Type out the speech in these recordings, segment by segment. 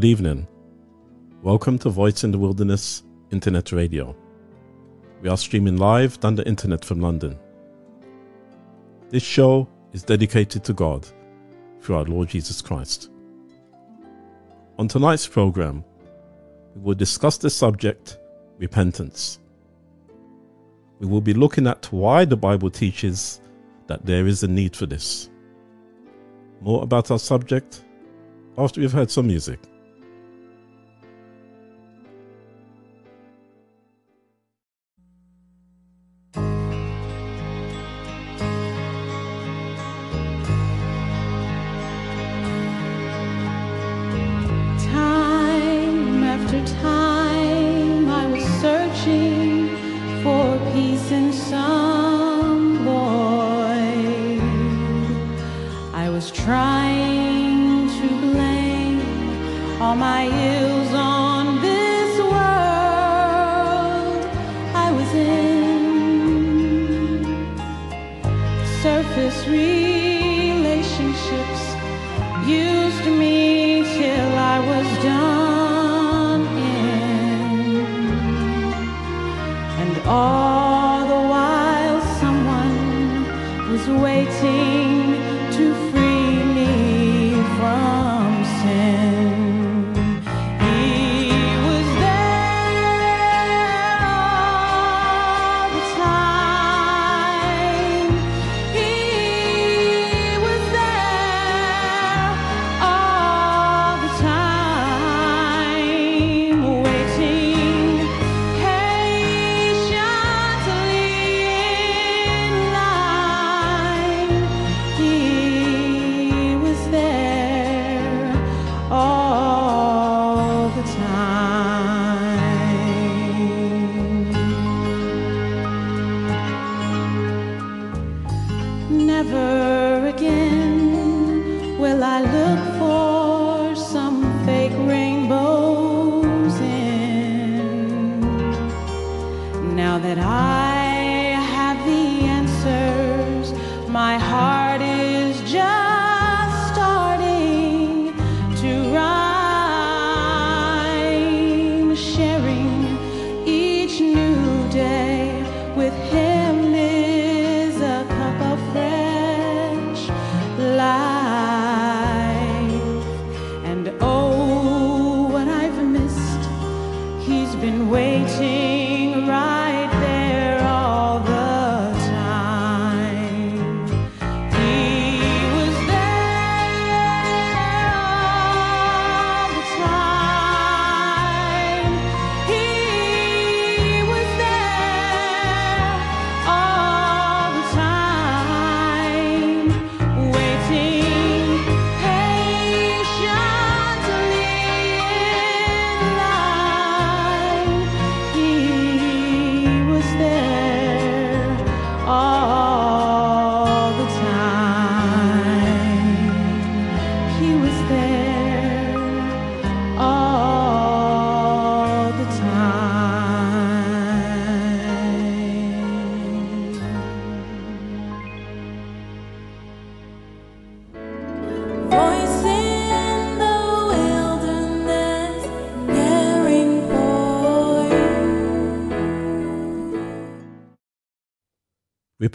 Good evening. Welcome to Voice in the Wilderness Internet Radio. We are streaming live down the internet from London. This show is dedicated to God through our Lord Jesus Christ. On tonight's program, we will discuss the subject repentance. We will be looking at why the Bible teaches that there is a need for this. More about our subject after we've heard some music.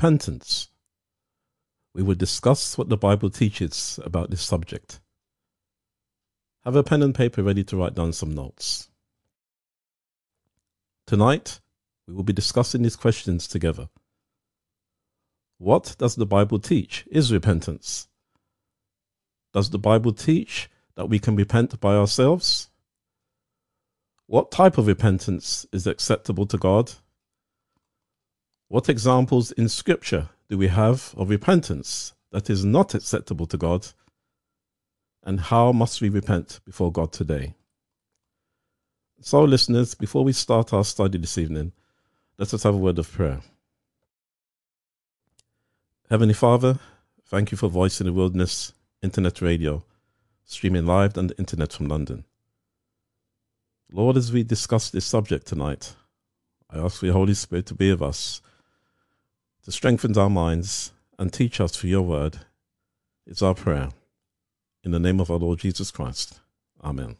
Repentance. We will discuss what the Bible teaches about this subject. Have a pen and paper ready to write down some notes. Tonight, we will be discussing these questions together. What does the Bible teach is repentance? Does the Bible teach that we can repent by ourselves? What type of repentance is acceptable to God? What examples in Scripture do we have of repentance that is not acceptable to God? And how must we repent before God today? So, listeners, before we start our study this evening, let us have a word of prayer. Heavenly Father, thank you for Voice in the Wilderness Internet Radio, streaming live on the internet from London. Lord, as we discuss this subject tonight, I ask for your Holy Spirit to be with us, to strengthen our minds and teach us through your word. It's our prayer. In the name of our Lord Jesus Christ. Amen.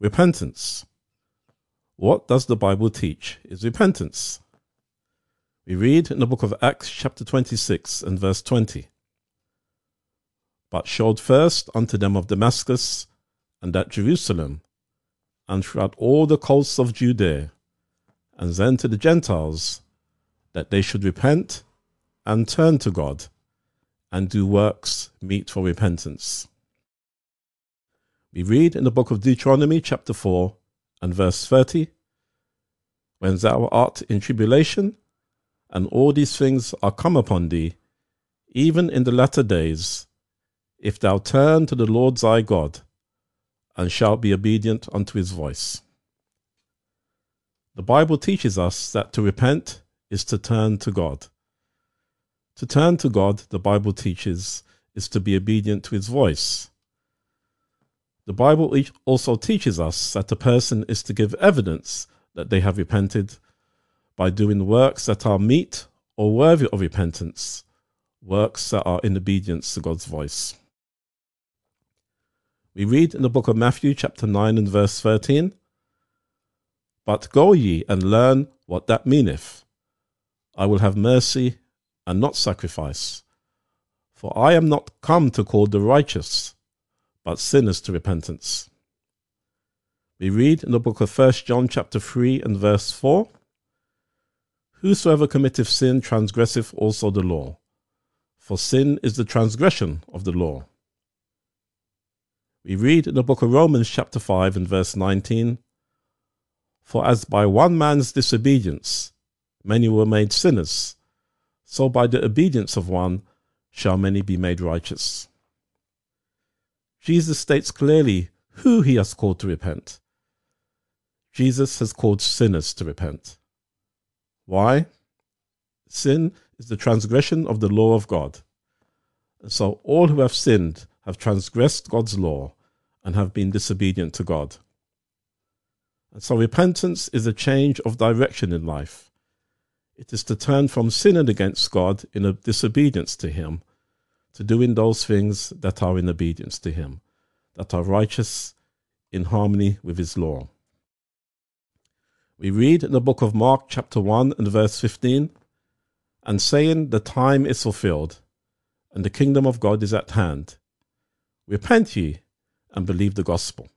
Repentance. What does the Bible teach is repentance? We read in the book of Acts, chapter 26, and verse 20. But showed first unto them of Damascus and at Jerusalem, and throughout all the coasts of Judea, and then to the Gentiles, that they should repent and turn to God, and do works meet for repentance. We read in the book of Deuteronomy, chapter 4, and verse 30 When thou art in tribulation, and all these things are come upon thee, even in the latter days, if thou turn to the Lord thy God, and shalt be obedient unto his voice. The Bible teaches us that to repent is to turn to God. To turn to God, the Bible teaches, is to be obedient to his voice. The Bible also teaches us that a person is to give evidence that they have repented by doing works that are meet or worthy of repentance, works that are in obedience to God's voice. We read in the book of Matthew, chapter 9, and verse 13 But go ye and learn what that meaneth. I will have mercy and not sacrifice. For I am not come to call the righteous, but sinners to repentance. We read in the book of 1 John chapter 3 and verse 4 Whosoever committeth sin transgresseth also the law, for sin is the transgression of the law. We read in the book of Romans, chapter 5, and verse 19 For as by one man's disobedience many were made sinners, so by the obedience of one shall many be made righteous. Jesus states clearly who he has called to repent. Jesus has called sinners to repent. Why? Sin is the transgression of the law of God. And so all who have sinned have transgressed God's law and have been disobedient to God. And so repentance is a change of direction in life. It is to turn from sinning against God in a disobedience to Him to doing those things that are in obedience to Him, that are righteous in harmony with His law. We read in the book of Mark, chapter 1 and verse 15, and saying, The time is fulfilled, and the kingdom of God is at hand. Repent ye and believe the gospel.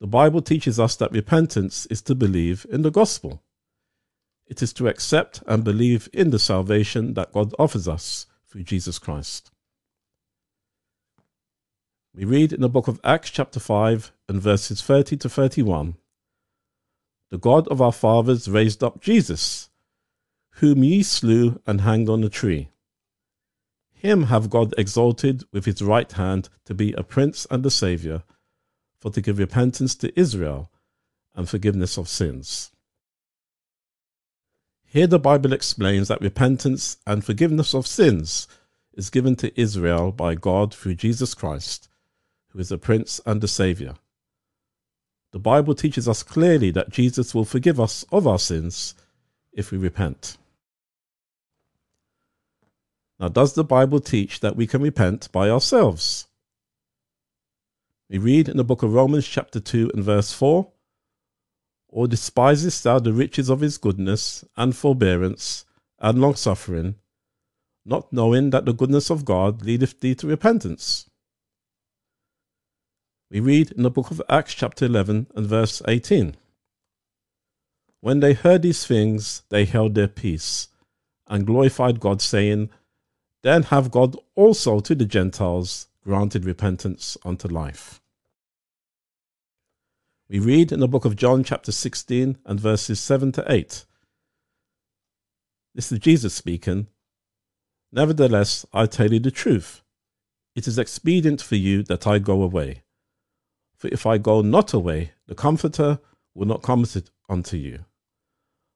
The Bible teaches us that repentance is to believe in the gospel. It is to accept and believe in the salvation that God offers us through Jesus Christ. We read in the book of Acts, chapter 5, and verses 30 to 31 The God of our fathers raised up Jesus, whom ye slew and hanged on a tree. Him have God exalted with his right hand to be a prince and a saviour, for to give repentance to Israel and forgiveness of sins. Here the Bible explains that repentance and forgiveness of sins is given to Israel by God through Jesus Christ, who is a prince and a saviour. The Bible teaches us clearly that Jesus will forgive us of our sins if we repent. Now, does the Bible teach that we can repent by ourselves? We read in the book of Romans, chapter 2, and verse 4 Or despisest thou the riches of his goodness, and forbearance, and longsuffering, not knowing that the goodness of God leadeth thee to repentance? We read in the book of Acts, chapter 11, and verse 18 When they heard these things, they held their peace, and glorified God, saying, then have God also to the Gentiles granted repentance unto life. We read in the book of John, chapter 16, and verses 7 to 8. This is Jesus speaking. Nevertheless, I tell you the truth. It is expedient for you that I go away. For if I go not away, the Comforter will not come unto you.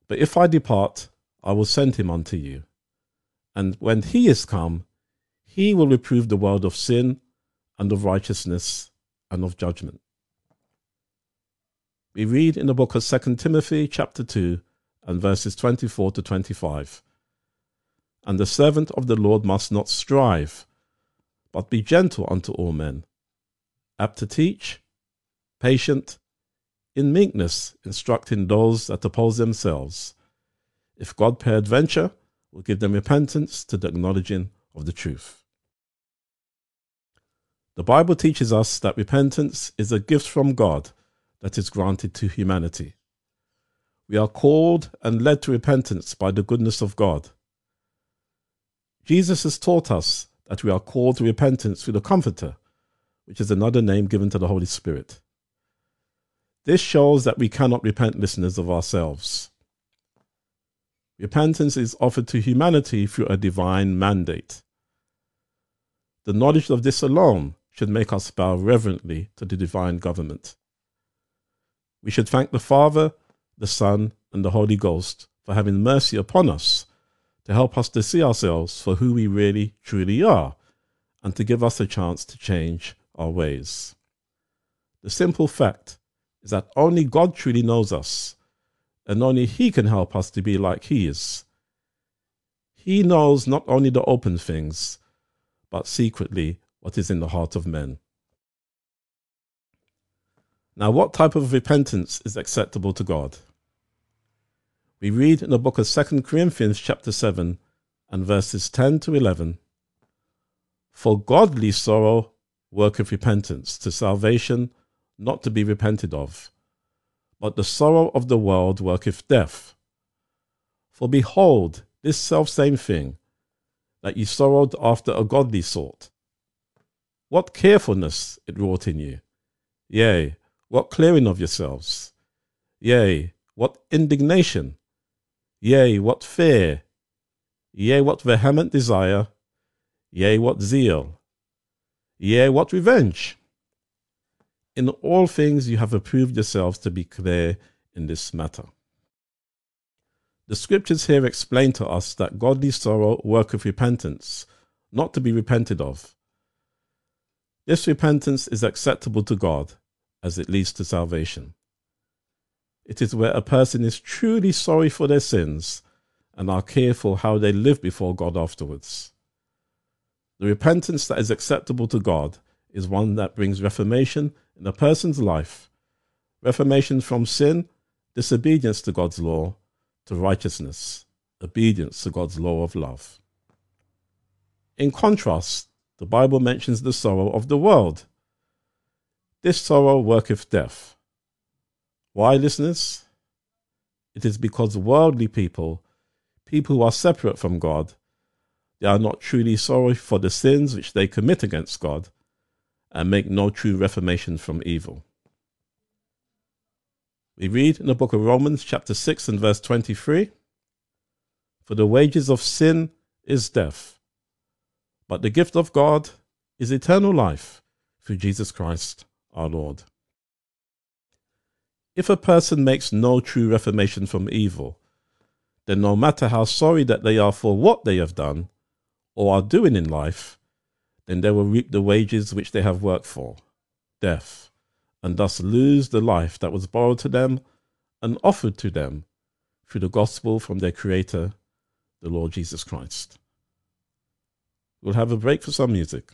But if I depart, I will send him unto you. And when he is come, he will reprove the world of sin and of righteousness and of judgment. We read in the book of 2 Timothy chapter 2 and verses 24 to 25. And the servant of the Lord must not strive, but be gentle unto all men, apt to teach, patient, in meekness instructing those that oppose themselves, if God peradventure will give them repentance to the acknowledging of the truth. The Bible teaches us that repentance is a gift from God that is granted to humanity. We are called and led to repentance by the goodness of God. Jesus has taught us that we are called to repentance through the Comforter, which is another name given to the Holy Spirit. This shows that we cannot repent, listeners, of ourselves. Repentance is offered to humanity through a divine mandate. The knowledge of this alone should make us bow reverently to the divine government. We should thank the Father, the Son, and the Holy Ghost for having mercy upon us to help us to see ourselves for who we really truly are and to give us a chance to change our ways. The simple fact is that only God truly knows us and only He can help us to be like He is. He knows not only the open things, but secretly what is in the heart of men. Now, what type of repentance is acceptable to God? We read in the book of 2 Corinthians, chapter 7, and verses 10 to 11 For godly sorrow worketh repentance to salvation, not to be repented of. But the sorrow of the world worketh death. For behold, this selfsame thing, that ye sorrowed after a godly sort. What carefulness it wrought in you! Yea, what clearing of yourselves! Yea, what indignation! Yea, what fear! Yea, what vehement desire! Yea, what zeal! Yea, what revenge! In all things you have approved yourselves to be clear in this matter. The scriptures here explain to us that godly sorrow worketh repentance, not to be repented of. This repentance is acceptable to God as it leads to salvation. It is where a person is truly sorry for their sins and are careful how they live before God afterwards. The repentance that is acceptable to God is one that brings reformation in a person's life reformation from sin, disobedience to God's law, to righteousness, obedience to God's law of love. In contrast, the Bible mentions the sorrow of the world this sorrow worketh death. Why, listeners? It is because worldly people, people who are separate from God, they are not truly sorry for the sins which they commit against God and make no true reformation from evil. We read in the book of Romans, chapter 6, and verse 23 For the wages of sin is death, but the gift of God is eternal life through Jesus Christ our Lord. If a person makes no true reformation from evil, then no matter how sorry that they are for what they have done or are doing in life, then they will reap the wages which they have worked for, death, and thus lose the life that was borrowed to them and offered to them through the gospel from their Creator, the Lord Jesus Christ. We'll have a break for some music.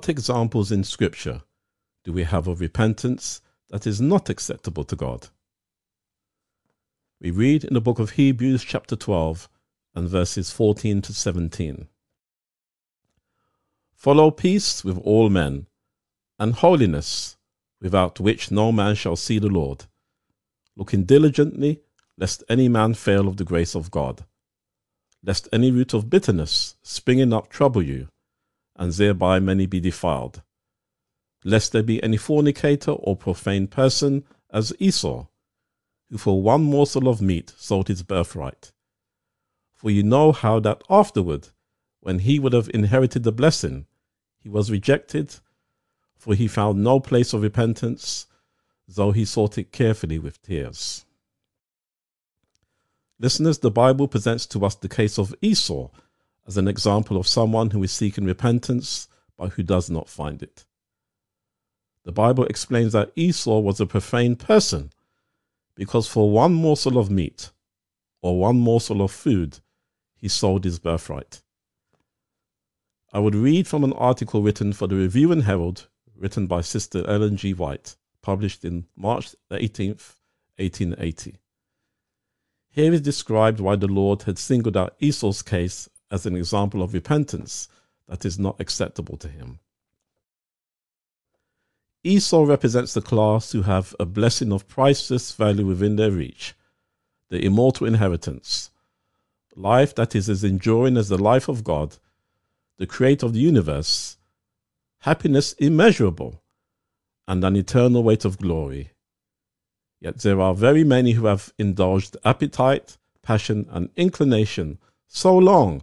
What examples in Scripture do we have of repentance that is not acceptable to God? We read in the book of Hebrews, chapter 12, and verses 14 to 17. Follow peace with all men, and holiness, without which no man shall see the Lord, looking diligently, lest any man fail of the grace of God, lest any root of bitterness springing up trouble you and thereby many be defiled. Lest there be any fornicator or profane person as Esau, who for one morsel of meat sold his birthright. For you know how that afterward, when he would have inherited the blessing, he was rejected, for he found no place of repentance, though he sought it carefully with tears. Listeners, the Bible presents to us the case of Esau as an example of someone who is seeking repentance but who does not find it. The Bible explains that Esau was a profane person because for one morsel of meat or one morsel of food, he sold his birthright. I would read from an article written for the Review and Herald, written by Sister Ellen G. White, published in March 18th, 1880. Here is described why the Lord had singled out Esau's case as an example of repentance that is not acceptable to him. Esau represents the class who have a blessing of priceless value within their reach, the immortal inheritance, life that is as enduring as the life of God, the creator of the universe, happiness immeasurable, and an eternal weight of glory. Yet there are very many who have indulged appetite, passion, and inclination so long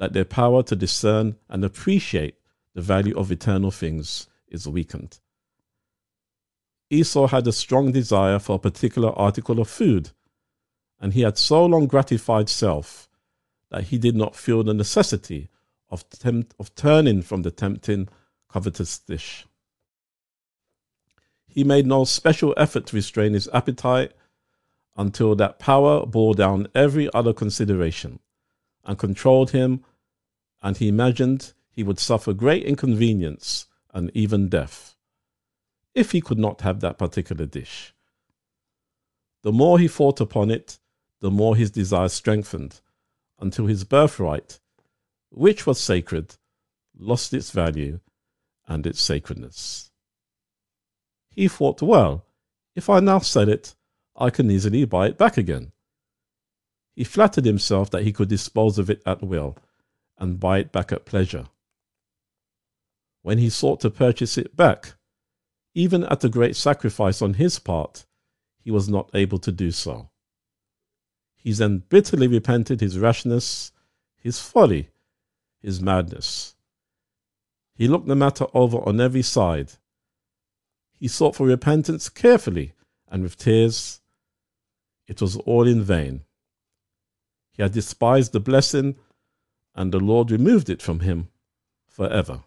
that their power to discern and appreciate the value of eternal things is weakened. Esau had a strong desire for a particular article of food, and he had so long gratified self that he did not feel the necessity of, tempt- of turning from the tempting, covetous dish. He made no special effort to restrain his appetite until that power bore down every other consideration and controlled him, and he imagined he would suffer great inconvenience and even death if he could not have that particular dish. The more he thought upon it, the more his desire strengthened, until his birthright, which was sacred, lost its value and its sacredness. He thought, well, if I now sell it, I can easily buy it back again. He flattered himself that he could dispose of it at will and buy it back at pleasure. When he sought to purchase it back, even at a great sacrifice on his part, he was not able to do so. He then bitterly repented his rashness, his folly, his madness. He looked the matter over on every side. He sought for repentance carefully and with tears. It was all in vain. He had despised the blessing, and the Lord removed it from him forever.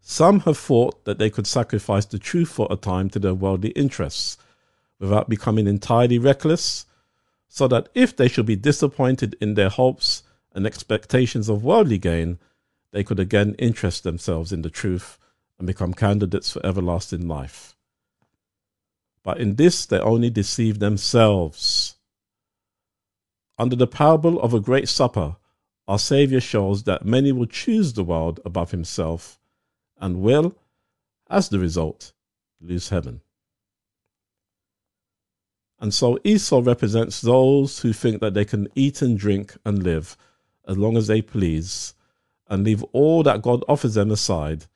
Some have thought that they could sacrifice the truth for a time to their worldly interests without becoming entirely reckless, so that if they should be disappointed in their hopes and expectations of worldly gain, they could again interest themselves in the truth and become candidates for everlasting life. But in this they only deceive themselves. Under the parable of a great supper, our Saviour shows that many will choose the world above himself and will, as the result, lose heaven. And so Esau represents those who think that they can eat and drink and live as long as they please and leave all that God offers them aside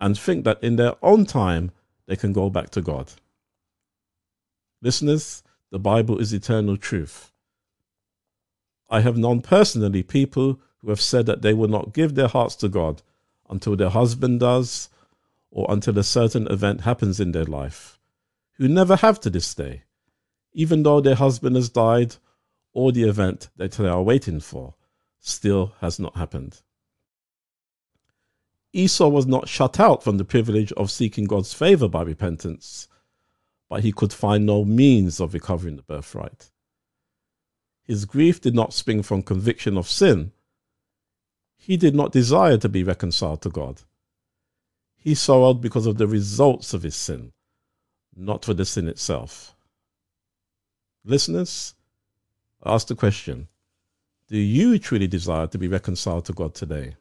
and think that in their own time they can go back to God. Listeners, the Bible is eternal truth. I have known personally people who have said that they will not give their hearts to God until their husband does or until a certain event happens in their life, who never have to this day, even though their husband has died or the event that they are waiting for still has not happened. Esau was not shut out from the privilege of seeking God's favor by repentance, but he could find no means of recovering the birthright. His grief did not spring from conviction of sin. He did not desire to be reconciled to God. He sorrowed because of the results of his sin, not for the sin itself. Listeners, ask the question Do you truly desire to be reconciled to God today?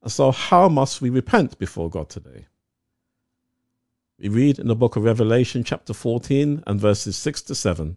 And so, how must we repent before God today? We read in the book of Revelation, chapter 14, and verses 6 to 7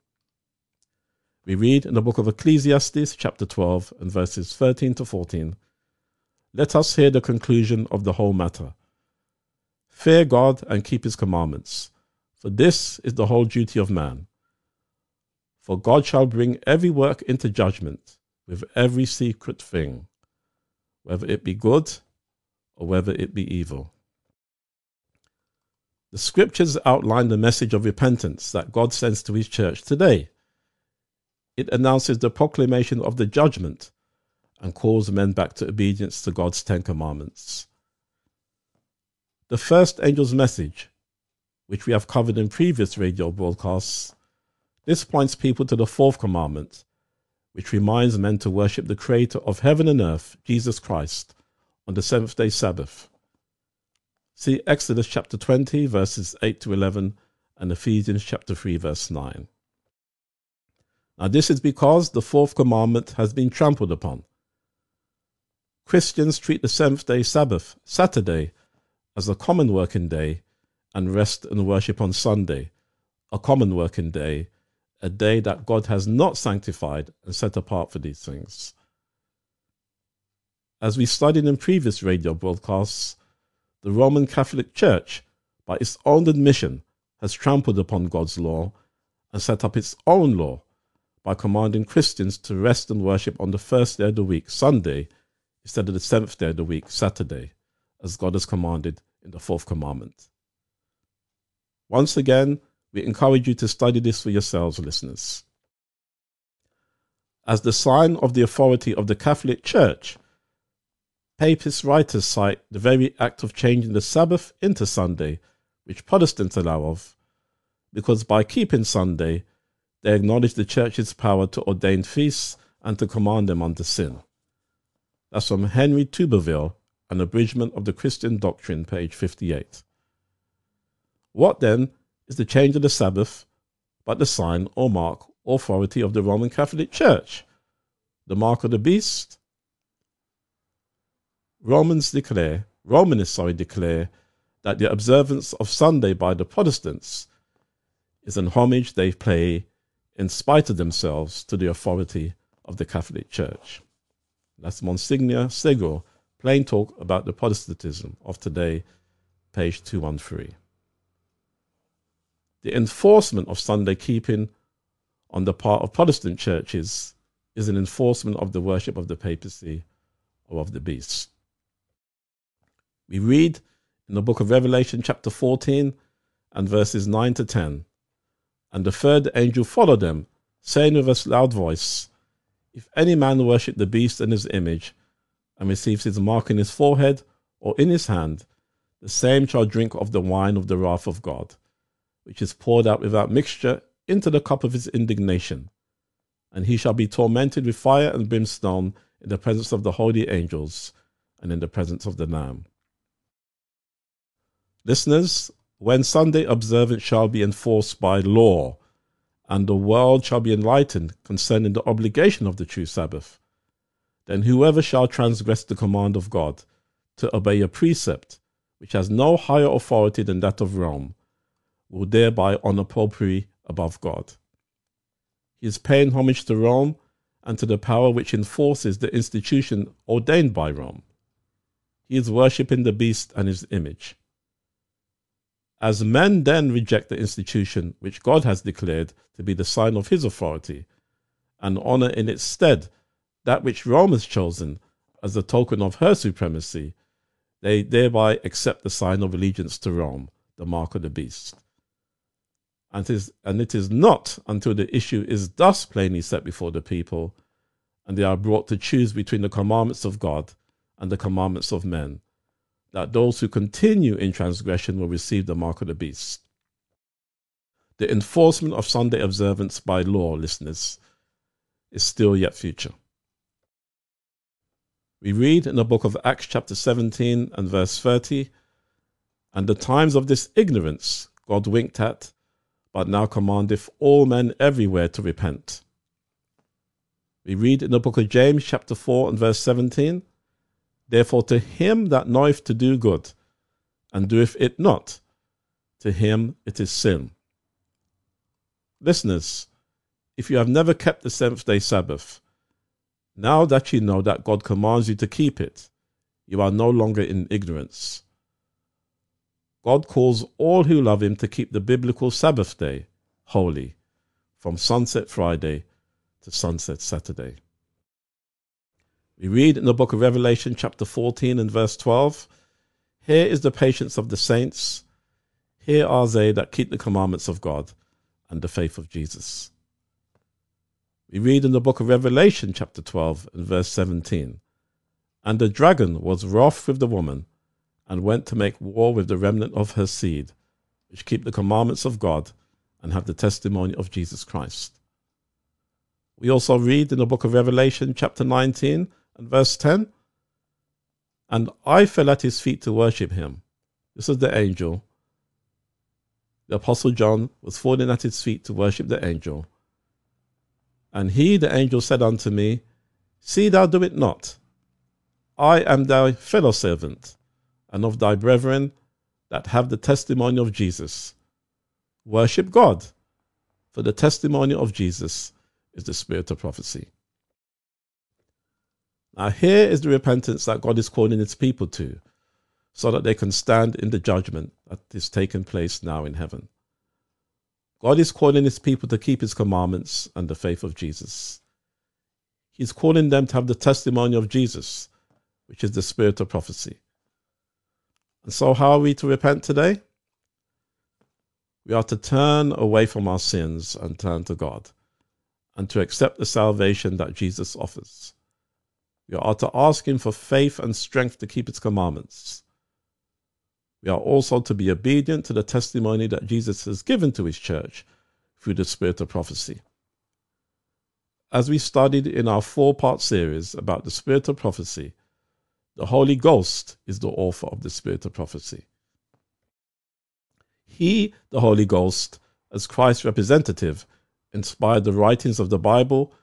We read in the book of Ecclesiastes, chapter 12, and verses 13 to 14. Let us hear the conclusion of the whole matter. Fear God and keep his commandments, for this is the whole duty of man. For God shall bring every work into judgment with every secret thing, whether it be good or whether it be evil. The scriptures outline the message of repentance that God sends to his church today. It announces the proclamation of the judgment and calls men back to obedience to God's Ten Commandments. The first angel's message, which we have covered in previous radio broadcasts, this points people to the fourth commandment, which reminds men to worship the Creator of heaven and earth, Jesus Christ, on the seventh day Sabbath. See Exodus chapter 20, verses 8 to 11, and Ephesians chapter 3, verse 9. Now, this is because the fourth commandment has been trampled upon. Christians treat the seventh day Sabbath, Saturday, as a common working day, and rest and worship on Sunday, a common working day, a day that God has not sanctified and set apart for these things. As we studied in previous radio broadcasts, the Roman Catholic Church, by its own admission, has trampled upon God's law and set up its own law by commanding Christians to rest and worship on the first day of the week, Sunday, instead of the seventh day of the week, Saturday, as God has commanded in the fourth commandment. Once again, we encourage you to study this for yourselves, listeners. As the sign of the authority of the Catholic Church, Papist writers cite the very act of changing the Sabbath into Sunday, which Protestants allow of, because by keeping Sunday, they acknowledge the Church's power to ordain feasts and to command them unto sin. That's from Henry Tuberville, An Abridgment of the Christian Doctrine, page 58. What then is the change of the Sabbath but the sign or mark or authority of the Roman Catholic Church? The mark of the beast? Romans declare, Romanists sorry, declare that the observance of Sunday by the Protestants is an homage they pay in spite of themselves, to the authority of the Catholic Church. That's Monsignor Segur, plain talk about the Protestantism of today, page 213. The enforcement of Sunday keeping on the part of Protestant churches is an enforcement of the worship of the papacy or of the beast. We read in the book of Revelation, chapter 14, and verses 9 to 10. And the third angel followed them, saying with a loud voice, If any man worship the beast and his image, and receives his mark in his forehead or in his hand, the same shall drink of the wine of the wrath of God, which is poured out without mixture into the cup of his indignation. And he shall be tormented with fire and brimstone in the presence of the holy angels and in the presence of the Lamb. Listeners, when Sunday observance shall be enforced by law, and the world shall be enlightened concerning the obligation of the true Sabbath, then whoever shall transgress the command of God to obey a precept which has no higher authority than that of Rome will thereby honor Popery above God. He is paying homage to Rome and to the power which enforces the institution ordained by Rome. He is worshipping the beast and his image. As men then reject the institution which God has declared to be the sign of his authority, and honor in its stead that which Rome has chosen as a token of her supremacy, they thereby accept the sign of allegiance to Rome, the mark of the beast. And it, is, and it is not until the issue is thus plainly set before the people, and they are brought to choose between the commandments of God and the commandments of men, that those who continue in transgression will receive the mark of the beast. The enforcement of Sunday observance by law, listeners, is still yet future. We read in the book of Acts, chapter 17 and verse 30 And the times of this ignorance God winked at, but now commandeth all men everywhere to repent. We read in the book of James, chapter 4 and verse 17 Therefore, to him that knoweth to do good, and doeth it not, to him it is sin. Listeners, if you have never kept the seventh day Sabbath, now that you know that God commands you to keep it, you are no longer in ignorance. God calls all who love Him to keep the biblical Sabbath day holy, from sunset Friday to sunset Saturday. We read in the book of Revelation, chapter 14 and verse 12 Here is the patience of the saints. Here are they that keep the commandments of God and the faith of Jesus. We read in the book of Revelation, chapter 12 and verse 17 And the dragon was wroth with the woman and went to make war with the remnant of her seed, which keep the commandments of God and have the testimony of Jesus Christ. We also read in the book of Revelation, chapter 19 and verse 10 And I fell at his feet to worship him. This is the angel. The apostle John was falling at his feet to worship the angel. And he, the angel, said unto me, See thou do it not. I am thy fellow servant and of thy brethren that have the testimony of Jesus. Worship God, for the testimony of Jesus is the spirit of prophecy. Now, here is the repentance that God is calling his people to, so that they can stand in the judgment that is taking place now in heaven. God is calling his people to keep his commandments and the faith of Jesus. He's calling them to have the testimony of Jesus, which is the spirit of prophecy. And so, how are we to repent today? We are to turn away from our sins and turn to God, and to accept the salvation that Jesus offers. We are to ask Him for faith and strength to keep His commandments. We are also to be obedient to the testimony that Jesus has given to His church through the Spirit of prophecy. As we studied in our four part series about the Spirit of prophecy, the Holy Ghost is the author of the Spirit of prophecy. He, the Holy Ghost, as Christ's representative, inspired the writings of the Bible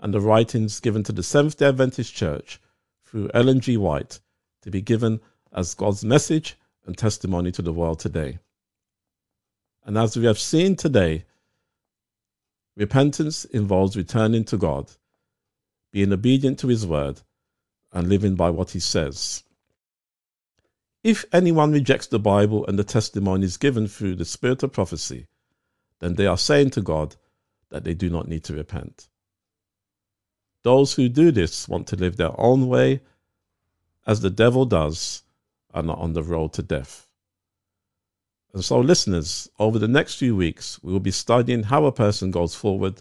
and the writings given to the Seventh day Adventist Church through Ellen G. White to be given as God's message and testimony to the world today. And as we have seen today, Repentance involves returning to God, being obedient to His word, and living by what He says. If anyone rejects the Bible and the testimonies given through the spirit of prophecy, then they are saying to God that they do not need to repent. Those who do this want to live their own way, as the devil does, and are on the road to death. And so, listeners, over the next few weeks, we will be studying how a person goes forward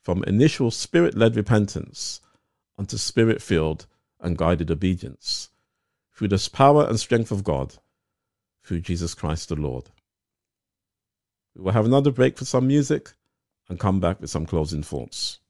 from initial spirit led repentance unto spirit filled and guided obedience through this power and strength of God through Jesus Christ the Lord. We will have another break for some music and come back with some closing thoughts.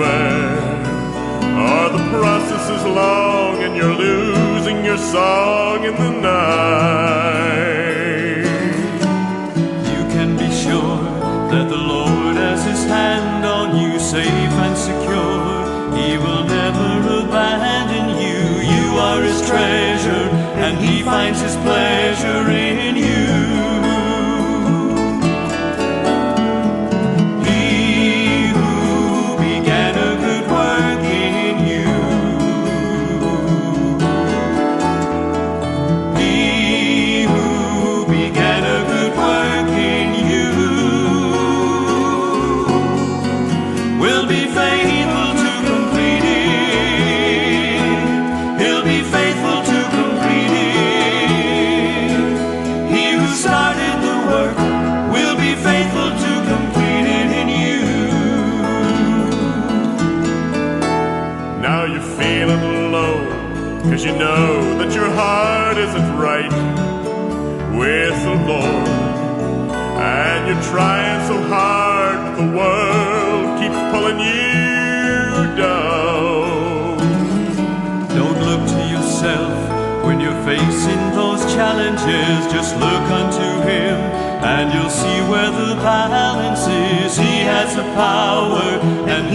Or the processes long and you're losing your song in the night, You can be sure that the Lord has His hand on you, safe and secure. He will never abandon you. You are His treasure, and He finds His pleasure challenges. Just look unto Him, and you'll see where the balance is. He has the power, and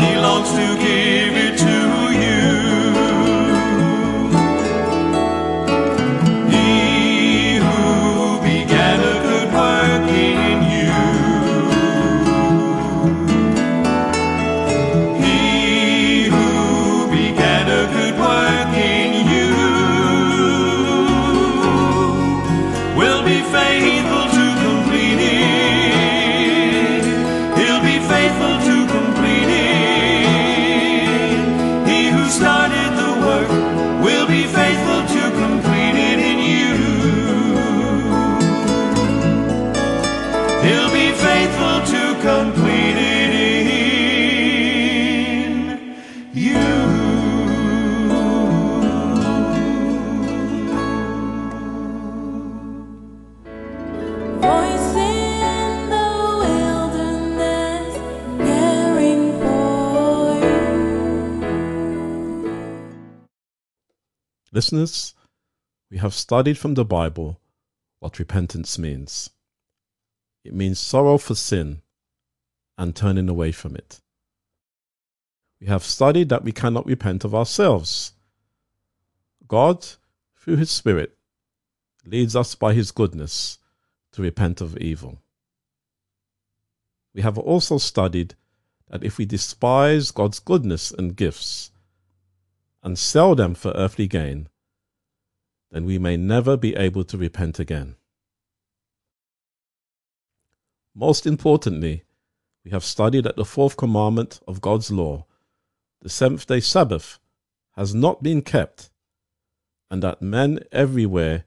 studied from the Bible what repentance means. It means sorrow for sin and turning away from it. We have studied that we cannot repent of ourselves. God, through His Spirit, leads us by His goodness to repent of evil. We have also studied that if we despise God's goodness and gifts and sell them for earthly gain, then we may never be able to repent again. Most importantly, we have studied that the fourth commandment of God's law, the seventh day Sabbath, has not been kept, and that men everywhere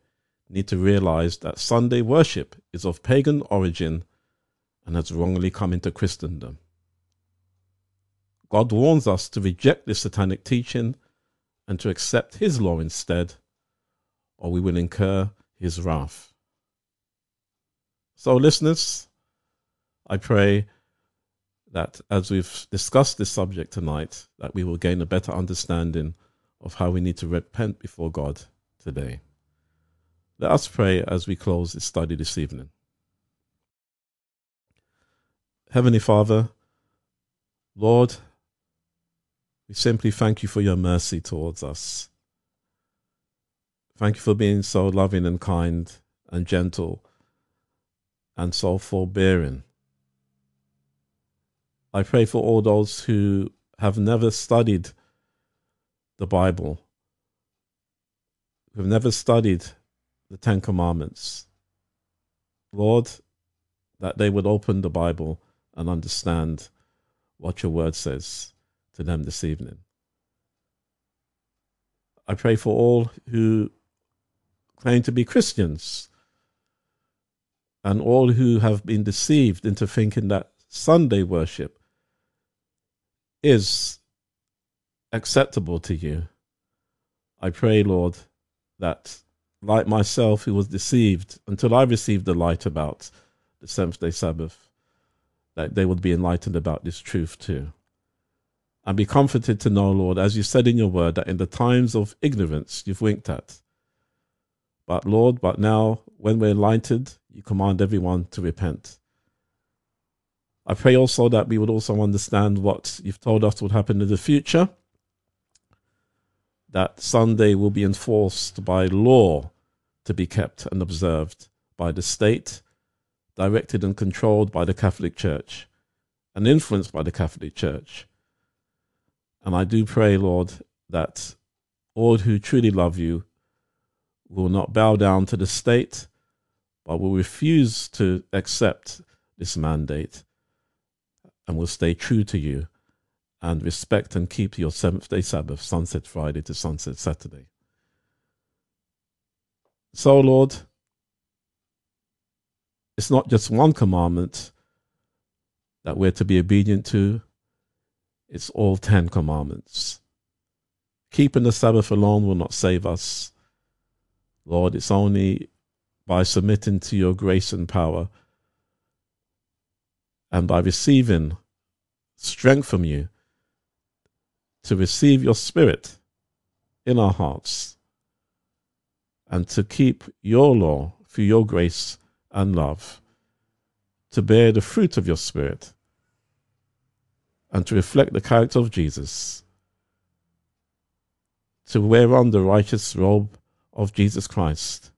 need to realize that Sunday worship is of pagan origin and has wrongly come into Christendom. God warns us to reject this satanic teaching and to accept His law instead, or we will incur His wrath. So, listeners, I pray that as we've discussed this subject tonight, that we will gain a better understanding of how we need to repent before God today. Let us pray as we close this study this evening. Heavenly Father, Lord, we simply thank you for your mercy towards us. Thank you for being so loving and kind and gentle and so forbearing. I pray for all those who have never studied the Bible, who have never studied the Ten Commandments. Lord, that they would open the Bible and understand what your word says to them this evening. I pray for all who claim to be Christians and all who have been deceived into thinking that Sunday worship is acceptable to you. I pray, Lord, that like myself, who was deceived until I received the light about the seventh day Sabbath, that they would be enlightened about this truth too. And be comforted to know, Lord, as you said in your word, that in the times of ignorance you've winked at. But Lord, but now when we're enlightened, you command everyone to repent. I pray also that we would also understand what you've told us would happen in the future. That Sunday will be enforced by law to be kept and observed by the state, directed and controlled by the Catholic Church, and influenced by the Catholic Church. And I do pray, Lord, that all who truly love you will not bow down to the state, but will refuse to accept this mandate and will stay true to you and respect and keep your seventh day Sabbath, sunset Friday to sunset Saturday. So, Lord, it's not just one commandment that we're to be obedient to, it's all ten commandments. Keeping the Sabbath alone will not save us. Lord, it's only by submitting to your grace and power and by receiving strength from you to receive your spirit in our hearts and to keep your law through your grace and love, to bear the fruit of your spirit and to reflect the character of Jesus, to wear on the righteous robe of Jesus Christ,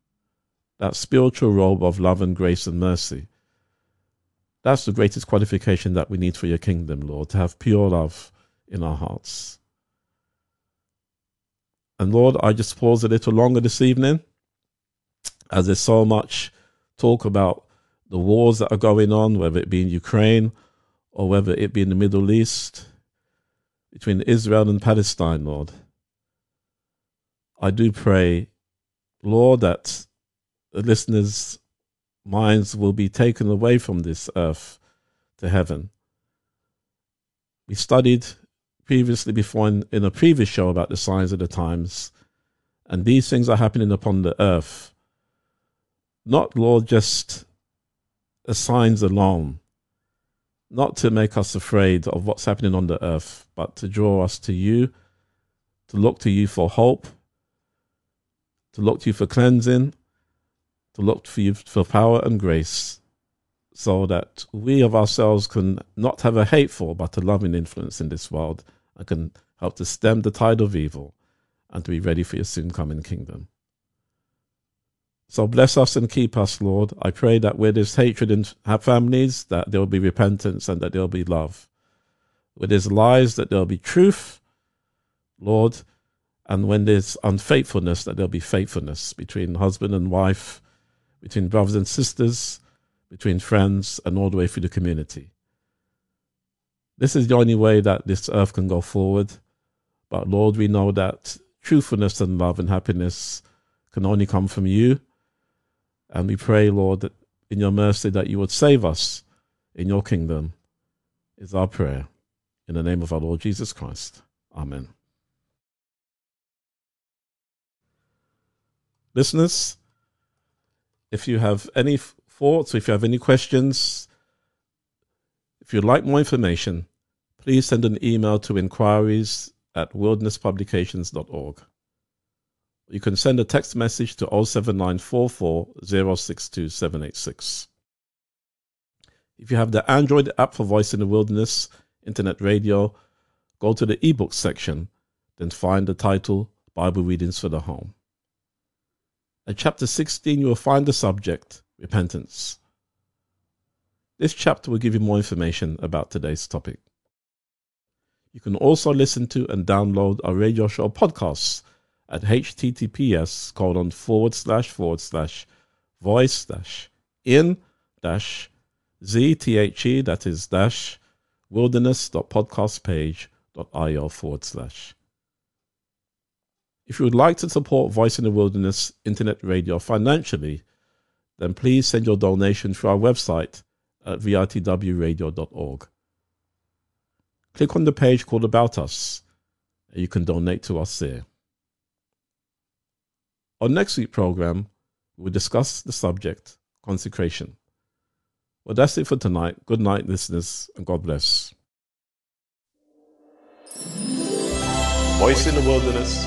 that spiritual robe of love and grace and mercy. That's the greatest qualification that we need for your kingdom, Lord, to have pure love in our hearts. And Lord, I just pause a little longer this evening as there's so much talk about the wars that are going on, whether it be in Ukraine or whether it be in the Middle East, between Israel and Palestine, Lord. I do pray, Lord, that the listeners' minds will be taken away from this earth to heaven. We studied previously before in, in a previous show about the signs of the times, and these things are happening upon the earth. Not, Lord, just as signs alone, not to make us afraid of what's happening on the earth, but to draw us to you, to look to you for hope, to look to you for cleansing, to look for you for power and grace, so that we of ourselves can not have a hateful but a loving influence in this world and can help to stem the tide of evil and to be ready for your soon coming kingdom. So bless us and keep us, Lord. I pray that where there's hatred in our families, that there will be repentance and that there will be love. Where there's lies, that there will be truth, Lord. And when there's unfaithfulness, that there'll be faithfulness between husband and wife, between brothers and sisters, between friends, and all the way through the community. This is the only way that this earth can go forward. But Lord, we know that truthfulness and love and happiness can only come from you. And we pray, Lord, that in your mercy that you would save us in your kingdom is our prayer. In the name of our Lord Jesus Christ. Amen. Listeners, if you have any thoughts, if you have any questions, if you'd like more information, please send an email to inquiries at wildernesspublications.org. You can send a text message to 07944 062786. If you have the Android app for Voice in the Wilderness Internet Radio, go to the ebook section, then find the title Bible Readings for the Home. At chapter 16, you will find the subject Repentance. This chapter will give you more information about today's topic. You can also listen to and download our radio show podcasts at https colon forward slash forward slash voice dash in dash zthe that is dash wilderness.podcastpage.io forward slash. If you would like to support Voice in the Wilderness Internet Radio financially, then please send your donation through our website at vrtwradio.org. Click on the page called About Us, and you can donate to us there. On next week's program, we'll discuss the subject consecration. Well, that's it for tonight. Good night, listeners, and God bless. Voice in the Wilderness,